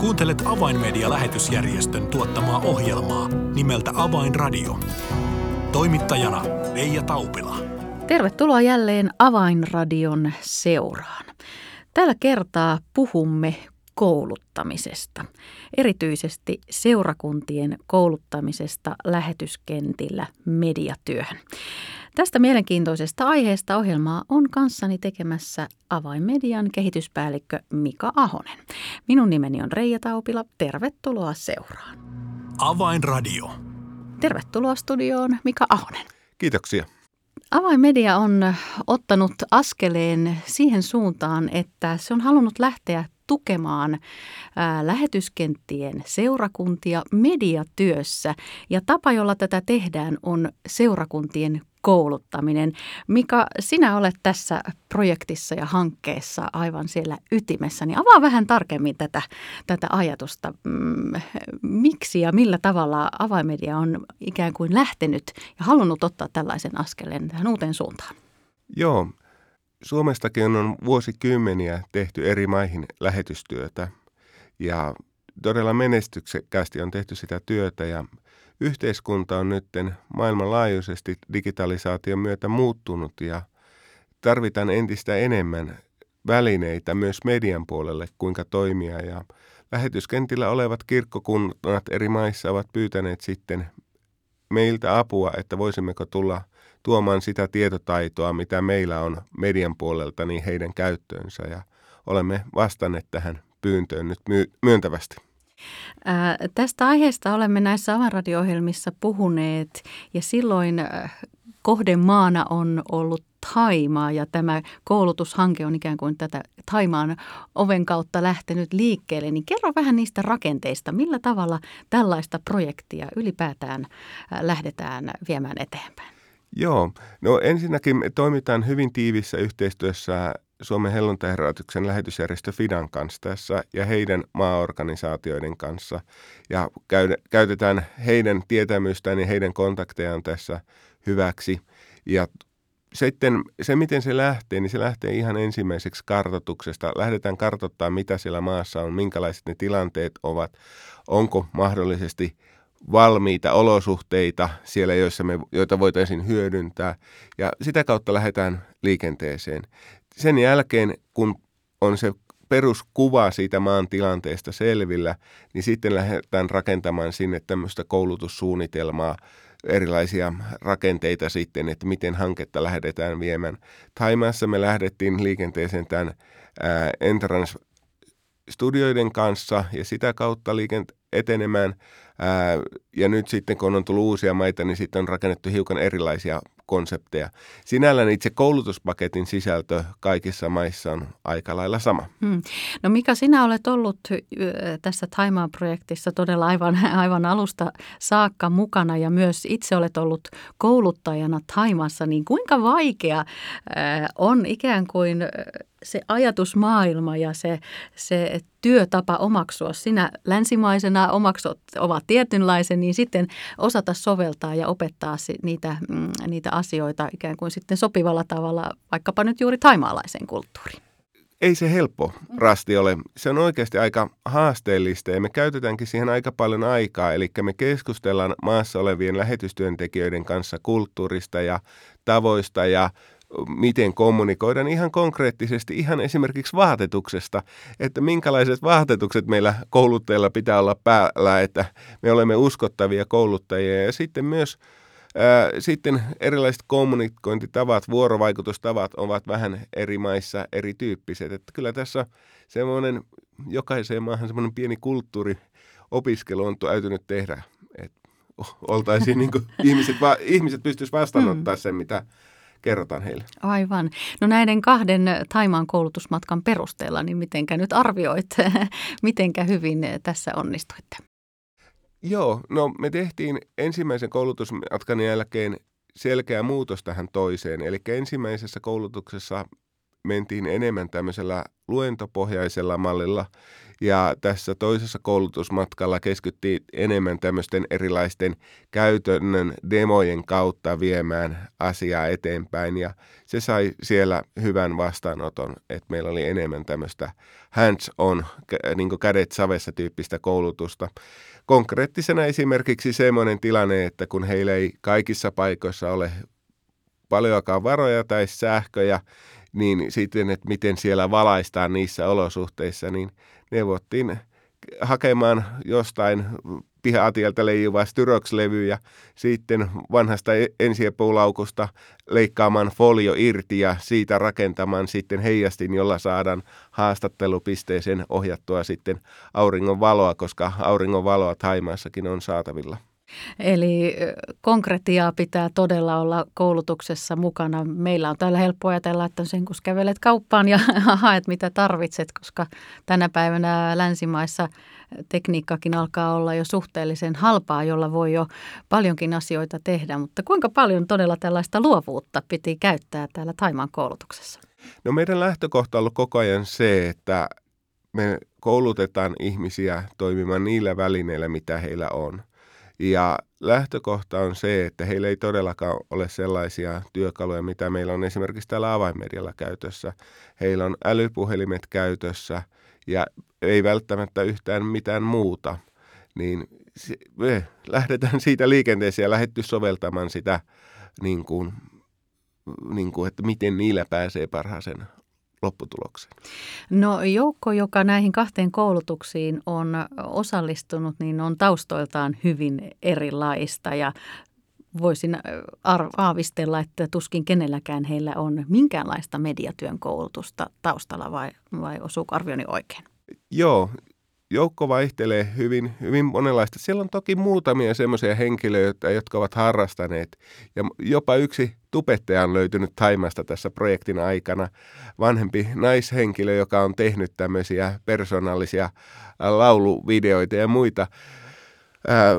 Kuuntelet Avainmedia-lähetysjärjestön tuottamaa ohjelmaa nimeltä Avainradio. Toimittajana Leija Taupila. Tervetuloa jälleen Avainradion seuraan. Tällä kertaa puhumme kouluttamisesta, erityisesti seurakuntien kouluttamisesta lähetyskentillä mediatyöhön. Tästä mielenkiintoisesta aiheesta ohjelmaa on kanssani tekemässä Avainmedian kehityspäällikkö Mika Ahonen. Minun nimeni on Reija Taupila. Tervetuloa seuraan. Avainradio. Tervetuloa studioon Mika Ahonen. Kiitoksia. Avainmedia on ottanut askeleen siihen suuntaan, että se on halunnut lähteä tukemaan ää, lähetyskenttien seurakuntia mediatyössä. Ja tapa, jolla tätä tehdään, on seurakuntien kouluttaminen. Mika, sinä olet tässä projektissa ja hankkeessa aivan siellä ytimessä, niin avaa vähän tarkemmin tätä, tätä ajatusta. Mm, miksi ja millä tavalla avaimedia on ikään kuin lähtenyt ja halunnut ottaa tällaisen askeleen tähän uuteen suuntaan? Joo, Suomestakin on vuosikymmeniä tehty eri maihin lähetystyötä ja todella menestyksekkäästi on tehty sitä työtä ja yhteiskunta on nyt maailmanlaajuisesti digitalisaation myötä muuttunut ja tarvitaan entistä enemmän välineitä myös median puolelle, kuinka toimia. Ja lähetyskentillä olevat kirkkokunnat eri maissa ovat pyytäneet sitten meiltä apua, että voisimmeko tulla tuomaan sitä tietotaitoa, mitä meillä on median puolelta, niin heidän käyttöönsä. Ja olemme vastanneet tähän pyyntöön nyt myöntävästi. Ää, tästä aiheesta olemme näissä avanradio-ohjelmissa puhuneet ja silloin kohdemaana on ollut Taimaa ja tämä koulutushanke on ikään kuin tätä Taimaan oven kautta lähtenyt liikkeelle. Niin kerro vähän niistä rakenteista, millä tavalla tällaista projektia ylipäätään lähdetään viemään eteenpäin? Joo, no ensinnäkin toimitaan hyvin tiivissä yhteistyössä Suomen helluntaiherätyksen lähetysjärjestö Fidan kanssa tässä ja heidän maaorganisaatioiden kanssa. Ja käytetään heidän tietämystään ja heidän kontaktejaan tässä hyväksi. Ja sitten se, miten se lähtee, niin se lähtee ihan ensimmäiseksi kartotuksesta. Lähdetään kartoittamaan, mitä siellä maassa on, minkälaiset ne tilanteet ovat, onko mahdollisesti valmiita olosuhteita siellä, joissa me, joita voitaisiin hyödyntää. Ja sitä kautta lähdetään liikenteeseen. Sen jälkeen, kun on se peruskuva siitä maan tilanteesta selvillä, niin sitten lähdetään rakentamaan sinne tämmöistä koulutussuunnitelmaa, erilaisia rakenteita sitten, että miten hanketta lähdetään viemään. Taimaassa me lähdettiin liikenteeseen tämän ää, Entrance studioiden kanssa ja sitä kautta liikente- etenemään. Ää, ja nyt sitten kun on tullut uusia maita, niin sitten on rakennettu hiukan erilaisia konsepteja. Sinällään itse koulutuspaketin sisältö kaikissa maissa on aika lailla sama. Hmm. No Mika, sinä olet ollut tässä Taimaa-projektissa todella aivan, aivan alusta saakka mukana ja myös itse olet ollut kouluttajana Taimassa, niin kuinka vaikea on ikään kuin se ajatusmaailma ja se, se työtapa omaksua. Sinä länsimaisena omaksut ovat tietynlaisen, niin sitten osata soveltaa ja opettaa niitä, mm, niitä asioita ikään kuin sitten sopivalla tavalla, vaikkapa nyt juuri taimaalaisen kulttuuriin. Ei se helppo rasti ole. Se on oikeasti aika haasteellista ja me käytetäänkin siihen aika paljon aikaa. Eli me keskustellaan maassa olevien lähetystyöntekijöiden kanssa kulttuurista ja tavoista ja miten kommunikoidaan ihan konkreettisesti, ihan esimerkiksi vaatetuksesta, että minkälaiset vaatetukset meillä kouluttajilla pitää olla päällä, että me olemme uskottavia kouluttajia ja sitten myös Ää, sitten erilaiset kommunikointitavat, vuorovaikutustavat ovat vähän eri maissa erityyppiset. Että kyllä tässä semmoinen jokaiseen maahan semmoinen pieni kulttuuriopiskelu on täytynyt tehdä, että oltaisiin niin kuin, ihmiset, va, ihmiset pystyisivät vastaanottaa mm. sen, mitä kerrotaan heille. Aivan. No näiden kahden Taimaan koulutusmatkan perusteella, niin mitenkä nyt arvioit, mitenkä hyvin tässä onnistuitte? Joo, no me tehtiin ensimmäisen koulutusmatkan jälkeen selkeä muutos tähän toiseen. Eli ensimmäisessä koulutuksessa mentiin enemmän tämmöisellä luentopohjaisella mallilla Ja tässä toisessa koulutusmatkalla keskityttiin enemmän tämmöisten erilaisten käytännön demojen kautta viemään asiaa eteenpäin. Ja se sai siellä hyvän vastaanoton, että meillä oli enemmän tämmöistä hands-on, niin kädet savessa tyyppistä koulutusta. Konkreettisena esimerkiksi semmoinen tilanne, että kun heillä ei kaikissa paikoissa ole paljonkaan varoja tai sähköjä, niin sitten, että miten siellä valaistaan niissä olosuhteissa, niin neuvottiin hakemaan jostain pihatieltä leijuvaa styrokslevyä, sitten vanhasta e-, ensiapuulaukusta leikkaamaan folio irti ja siitä rakentamaan sitten heijastin, jolla saadaan haastattelupisteeseen ohjattua sitten auringon valoa, koska auringon valoa Taimaassakin on saatavilla. Eli konkretiaa pitää todella olla koulutuksessa mukana. Meillä on täällä helppo ajatella, että sen kun kävelet kauppaan ja haet mitä tarvitset, koska tänä päivänä länsimaissa tekniikkakin alkaa olla jo suhteellisen halpaa, jolla voi jo paljonkin asioita tehdä. Mutta kuinka paljon todella tällaista luovuutta piti käyttää täällä Taimaan koulutuksessa? No meidän lähtökohta on ollut koko ajan se, että me koulutetaan ihmisiä toimimaan niillä välineillä, mitä heillä on. Ja lähtökohta on se, että heillä ei todellakaan ole sellaisia työkaluja, mitä meillä on esimerkiksi täällä avainmedialla käytössä. Heillä on älypuhelimet käytössä ja ei välttämättä yhtään mitään muuta. Niin me lähdetään siitä liikenteeseen ja lähdetty soveltamaan sitä, niin kuin, niin kuin, että miten niillä pääsee parhaaseen lopputulokseen? No joukko, joka näihin kahteen koulutuksiin on osallistunut, niin on taustoiltaan hyvin erilaista ja voisin aavistella, että tuskin kenelläkään heillä on minkäänlaista mediatyön koulutusta taustalla vai, vai osuuko arvioni oikein? Joo, joukko vaihtelee hyvin, hyvin monenlaista. Siellä on toki muutamia semmoisia henkilöitä, jotka ovat harrastaneet. Ja jopa yksi tubettaja on löytynyt Taimasta tässä projektin aikana. Vanhempi naishenkilö, joka on tehnyt tämmöisiä persoonallisia lauluvideoita ja muita.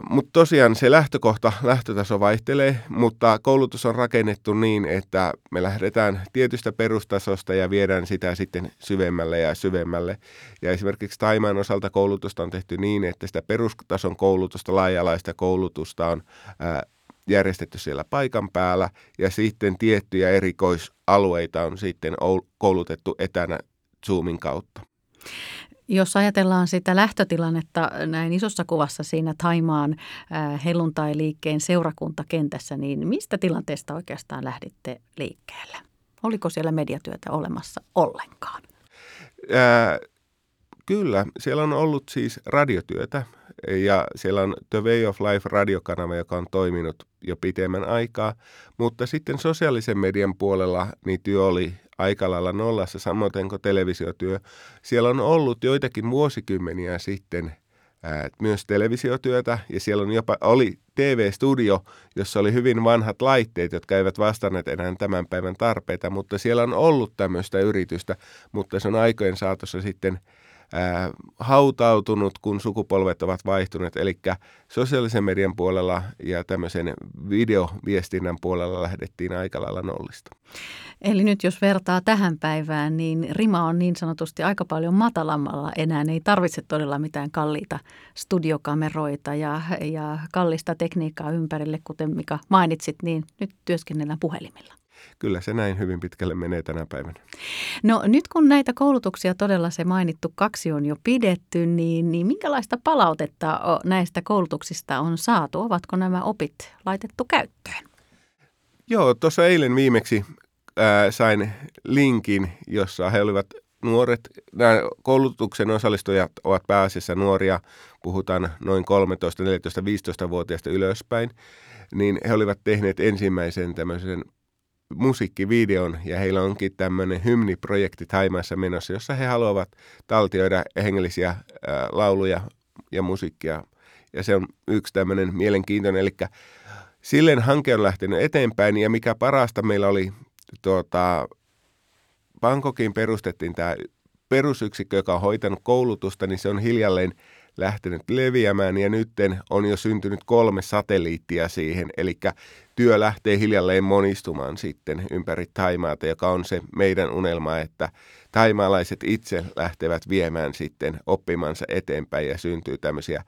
Mutta tosiaan se lähtökohta, lähtötaso vaihtelee, mutta koulutus on rakennettu niin, että me lähdetään tietystä perustasosta ja viedään sitä sitten syvemmälle ja syvemmälle. Ja esimerkiksi Taimaan osalta koulutusta on tehty niin, että sitä perustason koulutusta, laajalaista koulutusta on ää, järjestetty siellä paikan päällä ja sitten tiettyjä erikoisalueita on sitten koulutettu etänä Zoomin kautta. Jos ajatellaan sitä lähtötilannetta näin isossa kuvassa siinä Taimaan äh, helluntai-liikkeen seurakuntakentässä, niin mistä tilanteesta oikeastaan lähditte liikkeelle? Oliko siellä mediatyötä olemassa ollenkaan? Ää, kyllä, siellä on ollut siis radiotyötä ja siellä on The Way of Life radiokanava, joka on toiminut jo pitemmän aikaa, mutta sitten sosiaalisen median puolella niin työ oli aika lailla nollassa, samoin kuin televisiotyö. Siellä on ollut joitakin vuosikymmeniä sitten ää, myös televisiotyötä ja siellä on jopa, oli TV-studio, jossa oli hyvin vanhat laitteet, jotka eivät vastanneet enää tämän päivän tarpeita, mutta siellä on ollut tämmöistä yritystä, mutta se on aikojen saatossa sitten – hautautunut, kun sukupolvet ovat vaihtuneet. Eli sosiaalisen median puolella ja tämmöisen videoviestinnän puolella lähdettiin aika lailla nollista. Eli nyt jos vertaa tähän päivään, niin rima on niin sanotusti aika paljon matalammalla enää. Ei tarvitse todella mitään kalliita studiokameroita ja, ja kallista tekniikkaa ympärille, kuten mikä mainitsit, niin nyt työskennellään puhelimilla kyllä se näin hyvin pitkälle menee tänä päivänä. No nyt kun näitä koulutuksia todella se mainittu kaksi on jo pidetty, niin, niin minkälaista palautetta näistä koulutuksista on saatu? Ovatko nämä opit laitettu käyttöön? Joo, tuossa eilen viimeksi ää, sain linkin, jossa he olivat nuoret, nämä koulutuksen osallistujat ovat pääasiassa nuoria, puhutaan noin 13, 14, 15-vuotiaista ylöspäin, niin he olivat tehneet ensimmäisen tämmöisen musiikkivideon ja heillä onkin tämmöinen hymniprojekti Taimaassa menossa, jossa he haluavat taltioida hengellisiä ää, lauluja ja musiikkia. Ja se on yksi tämmöinen mielenkiintoinen, eli silleen hanke on lähtenyt eteenpäin ja mikä parasta meillä oli tuota, Bangkokiin perustettiin tämä perusyksikkö, joka on hoitanut koulutusta, niin se on hiljalleen lähtenyt leviämään ja nyt on jo syntynyt kolme satelliittia siihen, eli työ lähtee hiljalleen monistumaan sitten ympäri Taimaata, joka on se meidän unelma, että taimaalaiset itse lähtevät viemään sitten oppimansa eteenpäin ja syntyy tämmöisiä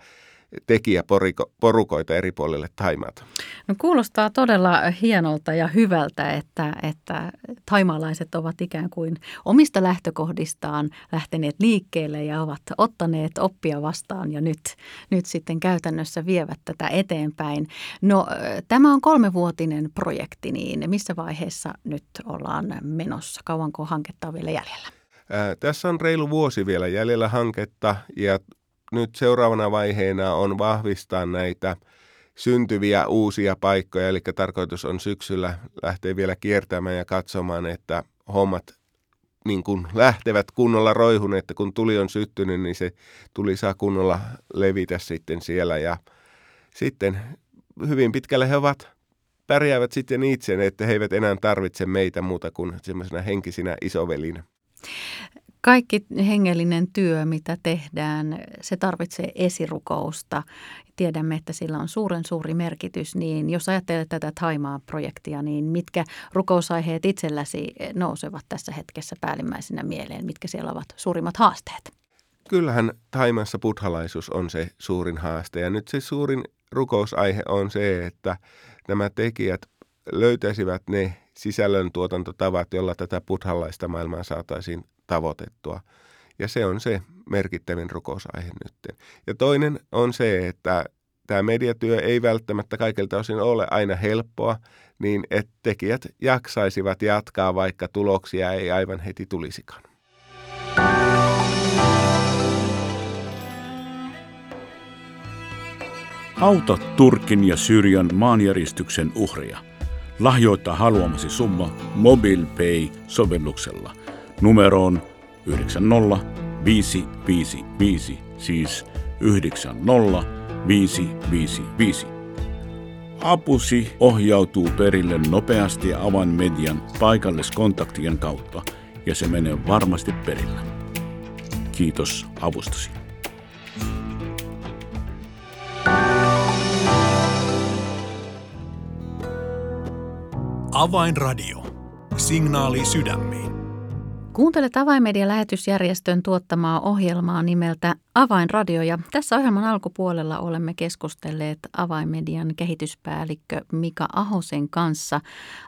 tekijäporukoita eri puolille Taimaata. No kuulostaa todella hienolta ja hyvältä, että, että taimaalaiset ovat ikään kuin omista lähtökohdistaan lähteneet liikkeelle ja ovat ottaneet oppia vastaan ja nyt, nyt sitten käytännössä vievät tätä eteenpäin. No tämä on kolmevuotinen projekti, niin missä vaiheessa nyt ollaan menossa? Kauanko hanketta on vielä jäljellä? Tässä on reilu vuosi vielä jäljellä hanketta ja nyt seuraavana vaiheena on vahvistaa näitä syntyviä uusia paikkoja, eli tarkoitus on syksyllä lähteä vielä kiertämään ja katsomaan, että hommat niin kuin lähtevät kunnolla roihun, että kun tuli on syttynyt, niin se tuli saa kunnolla levitä sitten siellä ja sitten hyvin pitkälle he ovat pärjäävät sitten itse, että he eivät enää tarvitse meitä muuta kuin semmoisena henkisinä isovelinä. Kaikki hengellinen työ, mitä tehdään, se tarvitsee esirukousta. Tiedämme, että sillä on suuren suuri merkitys. Niin jos ajattelet tätä Taimaa-projektia, niin mitkä rukousaiheet itselläsi nousevat tässä hetkessä päällimmäisenä mieleen? Mitkä siellä ovat suurimmat haasteet? Kyllähän Taimassa buddhalaisuus on se suurin haaste. Ja nyt se suurin rukousaihe on se, että nämä tekijät löytäisivät ne sisällöntuotantotavat, jolla tätä buddhalaista maailmaa saataisiin tavoitettua. Ja se on se merkittävin rukousaihe nyt. Ja toinen on se, että tämä mediatyö ei välttämättä kaikilta osin ole aina helppoa, niin että tekijät jaksaisivat jatkaa, vaikka tuloksia ei aivan heti tulisikaan. Auta Turkin ja Syyrian maanjäristyksen uhria. Lahjoita haluamasi summa MobilePay-sovelluksella numeroon 90555, siis 90555. Apusi ohjautuu perille nopeasti avainmedian paikalliskontaktien kautta ja se menee varmasti perillä. Kiitos avustasi. Avainradio. Signaali sydämiin. Kuuntelet Avainmedian lähetysjärjestön tuottamaa ohjelmaa nimeltä Avainradio ja tässä ohjelman alkupuolella olemme keskustelleet Avainmedian kehityspäällikkö Mika Ahosen kanssa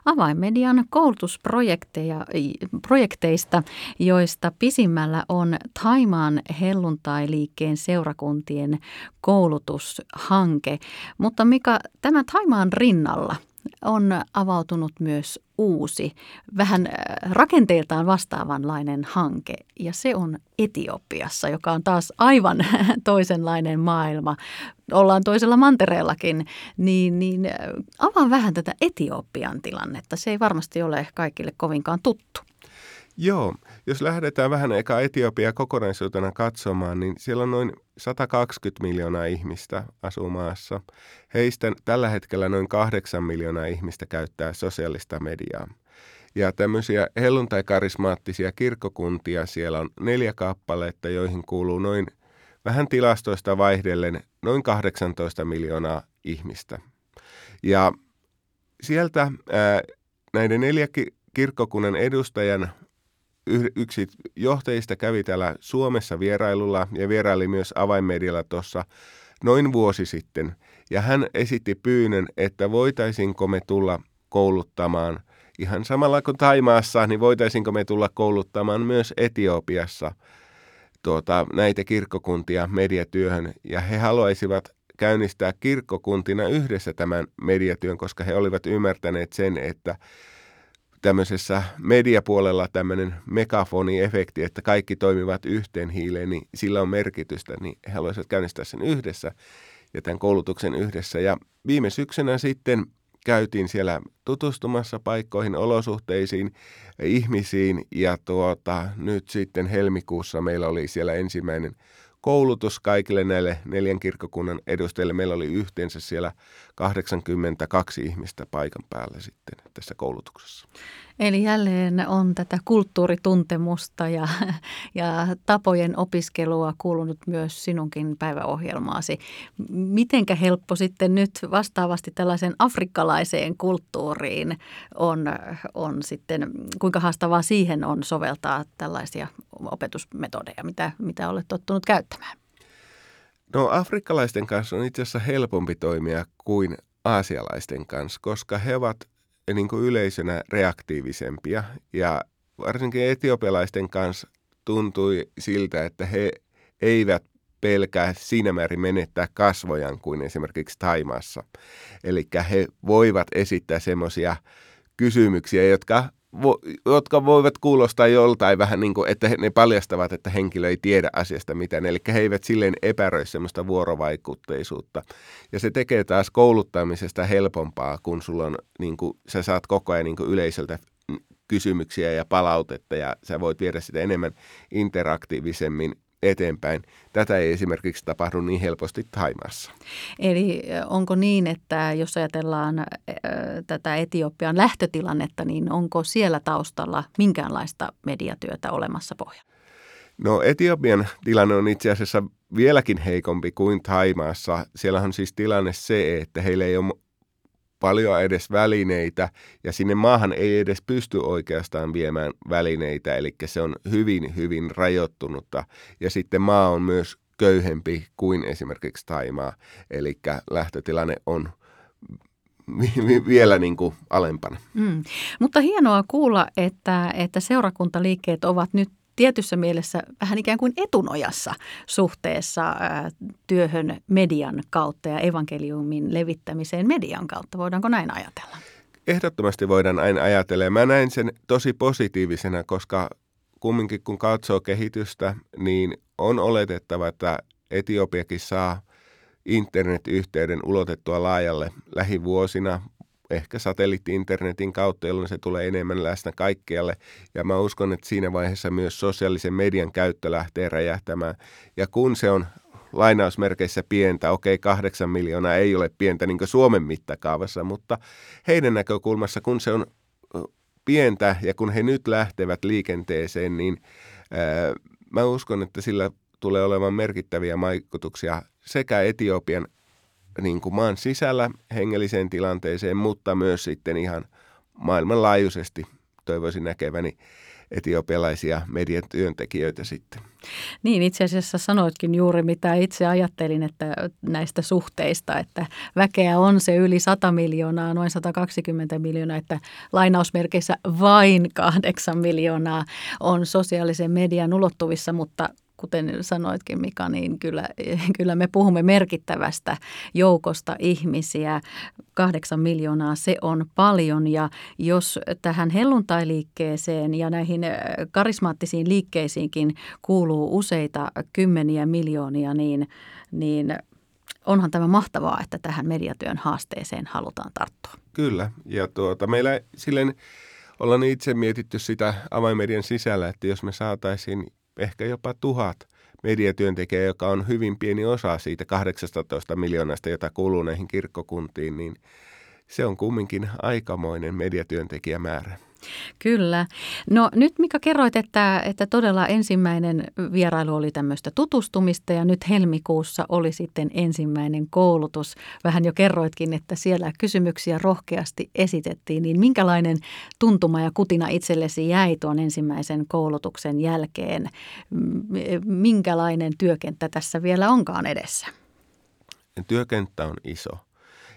Avainmedian koulutusprojekteista, joista pisimmällä on Taimaan helluntai-liikkeen seurakuntien koulutushanke. Mutta Mika, tämä Taimaan rinnalla – on avautunut myös uusi, vähän äh, rakenteeltaan vastaavanlainen hanke, ja se on Etiopiassa, joka on taas aivan toisenlainen maailma. Ollaan toisella mantereellakin, niin, niin äh, avaan vähän tätä Etiopian tilannetta. Se ei varmasti ole kaikille kovinkaan tuttu. Joo, jos lähdetään vähän eka Etiopia kokonaisuutena katsomaan, niin siellä on noin 120 miljoonaa ihmistä asuu maassa. Heistä tällä hetkellä noin 8 miljoonaa ihmistä käyttää sosiaalista mediaa. Ja tämmöisiä helluntai-karismaattisia kirkkokuntia siellä on neljä kappaletta, joihin kuuluu noin vähän tilastoista vaihdellen noin 18 miljoonaa ihmistä. Ja sieltä ää, näiden neljä kirkkokunnan edustajan yksi johtajista kävi täällä Suomessa vierailulla ja vieraili myös avainmedialla tuossa noin vuosi sitten. Ja hän esitti pyynnön, että voitaisinko me tulla kouluttamaan ihan samalla kuin Taimaassa, niin voitaisinko me tulla kouluttamaan myös Etiopiassa tuota, näitä kirkkokuntia mediatyöhön. Ja he haluaisivat käynnistää kirkkokuntina yhdessä tämän mediatyön, koska he olivat ymmärtäneet sen, että tämmöisessä mediapuolella tämmöinen megafoniefekti, että kaikki toimivat yhteen hiileen, niin sillä on merkitystä, niin he haluaisivat käynnistää sen yhdessä ja tämän koulutuksen yhdessä. Ja viime syksynä sitten käytiin siellä tutustumassa paikkoihin, olosuhteisiin, ihmisiin ja tuota, nyt sitten helmikuussa meillä oli siellä ensimmäinen koulutus kaikille näille neljän kirkkokunnan edustajille. Meillä oli yhteensä siellä 82 ihmistä paikan päällä sitten tässä koulutuksessa. Eli jälleen on tätä kulttuurituntemusta ja, ja tapojen opiskelua kuulunut myös sinunkin päiväohjelmaasi. Mitenkä helppo sitten nyt vastaavasti tällaisen afrikkalaiseen kulttuuriin on, on sitten, kuinka haastavaa siihen on soveltaa tällaisia opetusmetodeja, mitä, mitä olet tottunut käyttämään? No afrikkalaisten kanssa on itse asiassa helpompi toimia kuin aasialaisten kanssa, koska he ovat niin kuin yleisönä reaktiivisempia ja varsinkin etiopialaisten kanssa tuntui siltä, että he eivät pelkää siinä määrin menettää kasvojan kuin esimerkiksi Taimaassa. Eli he voivat esittää semmoisia kysymyksiä, jotka vo, jotka voivat kuulostaa joltain vähän niin kuin, että ne paljastavat, että henkilö ei tiedä asiasta mitään. Eli he eivät silleen epäröi semmoista vuorovaikutteisuutta. Ja se tekee taas kouluttamisesta helpompaa, kun sulla on, niin kuin, sä saat koko ajan niin kuin yleisöltä kysymyksiä ja palautetta ja sä voit viedä sitä enemmän interaktiivisemmin eteenpäin. Tätä ei esimerkiksi tapahdu niin helposti Taimassa. Eli onko niin, että jos ajatellaan tätä Etiopian lähtötilannetta, niin onko siellä taustalla minkäänlaista mediatyötä olemassa pohjalla? No Etiopian tilanne on itse asiassa vieläkin heikompi kuin Taimaassa. Siellä on siis tilanne se, että heillä ei ole paljon edes välineitä ja sinne maahan ei edes pysty oikeastaan viemään välineitä, eli se on hyvin, hyvin rajoittunutta. Ja sitten maa on myös köyhempi kuin esimerkiksi Taimaa, eli lähtötilanne on vielä niin kuin alempana. Mm. Mutta hienoa kuulla, että, että seurakuntaliikkeet ovat nyt tietyssä mielessä vähän ikään kuin etunojassa suhteessa työhön median kautta ja evankeliumin levittämiseen median kautta. Voidaanko näin ajatella? Ehdottomasti voidaan näin ajatella. Mä näin sen tosi positiivisena, koska kumminkin kun katsoo kehitystä, niin on oletettava, että Etiopiakin saa internetyhteyden ulotettua laajalle lähivuosina ehkä satelliitti-internetin kautta, jolloin se tulee enemmän läsnä kaikkialle. Ja mä uskon, että siinä vaiheessa myös sosiaalisen median käyttö lähtee räjähtämään. Ja kun se on lainausmerkeissä pientä, okei kahdeksan miljoonaa ei ole pientä niin Suomen mittakaavassa, mutta heidän näkökulmassa, kun se on pientä ja kun he nyt lähtevät liikenteeseen, niin ää, mä uskon, että sillä tulee olemaan merkittäviä vaikutuksia sekä Etiopian niin kuin maan sisällä hengelliseen tilanteeseen, mutta myös sitten ihan maailmanlaajuisesti toivoisin näkeväni etiopialaisia mediatyöntekijöitä sitten. Niin, itse asiassa sanoitkin juuri mitä itse ajattelin että näistä suhteista, että väkeä on se yli 100 miljoonaa, noin 120 miljoonaa, että lainausmerkeissä vain 8 miljoonaa on sosiaalisen median ulottuvissa, mutta kuten sanoitkin Mika, niin kyllä, kyllä me puhumme merkittävästä joukosta ihmisiä. Kahdeksan miljoonaa se on paljon ja jos tähän helluntailiikkeeseen ja näihin karismaattisiin liikkeisiinkin kuuluu useita kymmeniä miljoonia, niin, niin onhan tämä mahtavaa, että tähän mediatyön haasteeseen halutaan tarttua. Kyllä, ja tuota, meillä silleen ollaan itse mietitty sitä avaimedian sisällä, että jos me saataisiin ehkä jopa tuhat mediatyöntekijää, joka on hyvin pieni osa siitä 18 miljoonasta, jota kuluu näihin kirkkokuntiin, niin se on kumminkin aikamoinen mediatyöntekijämäärä. Kyllä. No nyt Mika kerroit, että, että todella ensimmäinen vierailu oli tämmöistä tutustumista ja nyt helmikuussa oli sitten ensimmäinen koulutus. Vähän jo kerroitkin, että siellä kysymyksiä rohkeasti esitettiin, niin minkälainen tuntuma ja kutina itsellesi jäi tuon ensimmäisen koulutuksen jälkeen? Minkälainen työkenttä tässä vielä onkaan edessä? Työkenttä on iso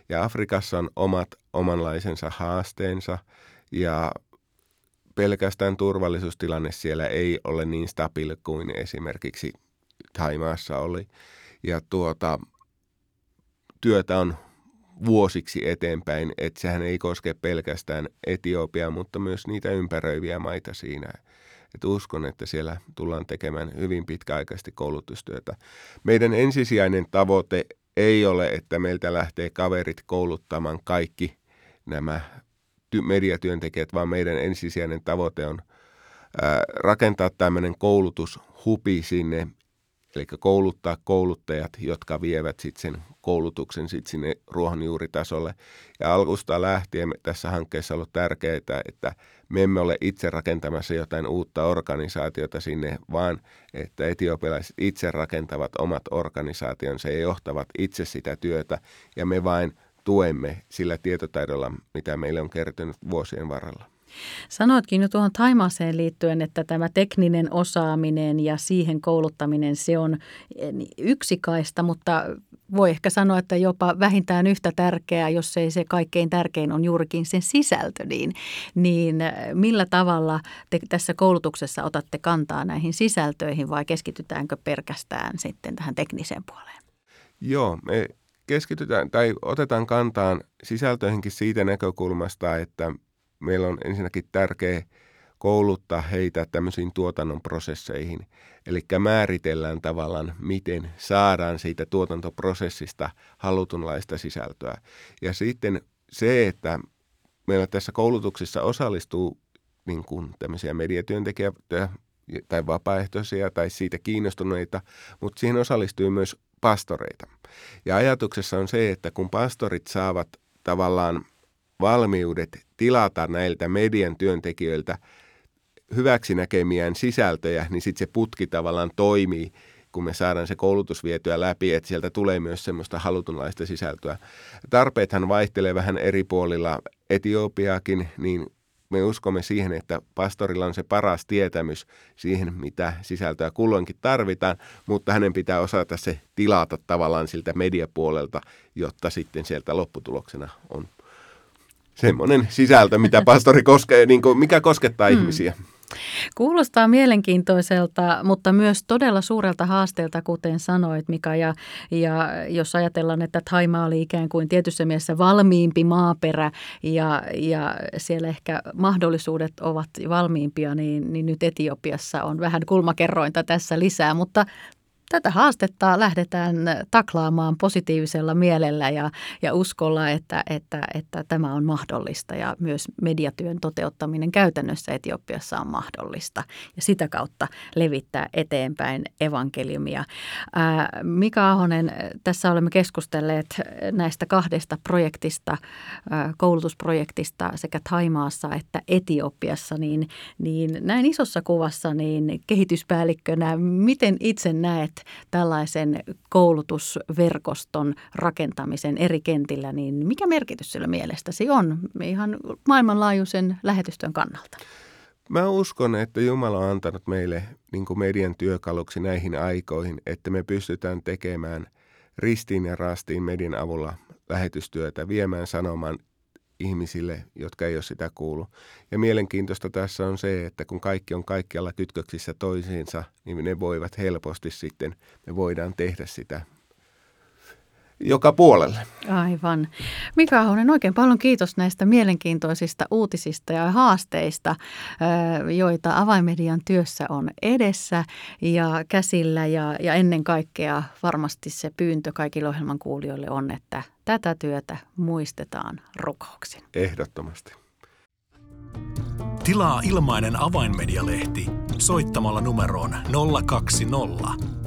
ja Afrikassa on omat omanlaisensa haasteensa ja pelkästään turvallisuustilanne siellä ei ole niin stabiili kuin esimerkiksi Taimaassa oli. Ja tuota, työtä on vuosiksi eteenpäin, että sehän ei koske pelkästään Etiopiaa, mutta myös niitä ympäröiviä maita siinä. Et uskon, että siellä tullaan tekemään hyvin pitkäaikaisesti koulutustyötä. Meidän ensisijainen tavoite ei ole, että meiltä lähtee kaverit kouluttamaan kaikki nämä mediatyöntekijät, vaan meidän ensisijainen tavoite on ää, rakentaa tämmöinen koulutushupi sinne Eli kouluttaa kouluttajat, jotka vievät sitten sen koulutuksen sit sinne ruohonjuuritasolle. Ja alkusta lähtien tässä hankkeessa on ollut tärkeää, että me emme ole itse rakentamassa jotain uutta organisaatiota sinne, vaan että etiopialaiset itse rakentavat omat organisaationsa ja johtavat itse sitä työtä. Ja me vain tuemme sillä tietotaidolla, mitä meille on kertynyt vuosien varrella. Sanoitkin jo tuohon Taimaaseen liittyen, että tämä tekninen osaaminen ja siihen kouluttaminen, se on eh, yksikaista, mutta voi ehkä sanoa, että jopa vähintään yhtä tärkeää, jos ei se kaikkein tärkein on juurikin sen sisältö, niin, niin eh, millä tavalla te tässä koulutuksessa otatte kantaa näihin sisältöihin vai keskitytäänkö pelkästään sitten tähän tekniseen puoleen? Joo, me keskitytään tai otetaan kantaan sisältöihinkin siitä näkökulmasta, että meillä on ensinnäkin tärkeä kouluttaa heitä tämmöisiin tuotannon prosesseihin. Eli määritellään tavallaan, miten saadaan siitä tuotantoprosessista halutunlaista sisältöä. Ja sitten se, että meillä tässä koulutuksessa osallistuu niin kuin tämmöisiä mediatyöntekijöitä tai vapaaehtoisia tai siitä kiinnostuneita, mutta siihen osallistuu myös pastoreita. Ja ajatuksessa on se, että kun pastorit saavat tavallaan valmiudet tilata näiltä median työntekijöiltä hyväksi näkemiään sisältöjä, niin sitten se putki tavallaan toimii, kun me saadaan se koulutus vietyä läpi, että sieltä tulee myös semmoista halutunlaista sisältöä. Tarpeethan vaihtelee vähän eri puolilla Etiopiaakin, niin me uskomme siihen, että pastorilla on se paras tietämys siihen, mitä sisältöä kulloinkin tarvitaan, mutta hänen pitää osata se tilata tavallaan siltä mediapuolelta, jotta sitten sieltä lopputuloksena on semmoinen sisältö, mitä pastori koskee, niin kuin, mikä koskettaa hmm. ihmisiä. Kuulostaa mielenkiintoiselta, mutta myös todella suurelta haasteelta, kuten sanoit Mika. Ja, ja jos ajatellaan, että Taima oli ikään kuin tietyssä mielessä valmiimpi maaperä ja, ja siellä ehkä mahdollisuudet ovat valmiimpia, niin, niin nyt Etiopiassa on vähän kulmakerrointa tässä lisää. Mutta tätä haastetta lähdetään taklaamaan positiivisella mielellä ja, ja uskolla, että, että, että tämä on mahdollista ja myös mediatyön toteuttaminen käytännössä Etiopiassa on mahdollista ja sitä kautta levittää eteenpäin evankeliumia. Ää, Mika Ahonen, tässä olemme keskustelleet näistä kahdesta projektista, ää, koulutusprojektista sekä Taimaassa että Etiopiassa, niin, niin näin isossa kuvassa niin kehityspäällikkönä, miten itse näet tällaisen koulutusverkoston rakentamisen eri kentillä, niin mikä merkitys sillä mielestäsi on ihan maailmanlaajuisen lähetystyön kannalta? Mä uskon, että Jumala on antanut meille niin median työkaluksi näihin aikoihin, että me pystytään tekemään ristiin ja rastiin median avulla lähetystyötä, viemään sanoman ihmisille, jotka ei ole sitä kuulu. Ja mielenkiintoista tässä on se, että kun kaikki on kaikkialla kytköksissä toisiinsa, niin ne voivat helposti sitten, me voidaan tehdä sitä joka puolelle. Aivan. Mika Ahonen, oikein paljon kiitos näistä mielenkiintoisista uutisista ja haasteista, joita avaimedian työssä on edessä ja käsillä. Ja, ja ennen kaikkea varmasti se pyyntö kaikille ohjelman kuulijoille on, että tätä työtä muistetaan rukouksin. Ehdottomasti. Tilaa ilmainen avainmedialehti soittamalla numeroon 020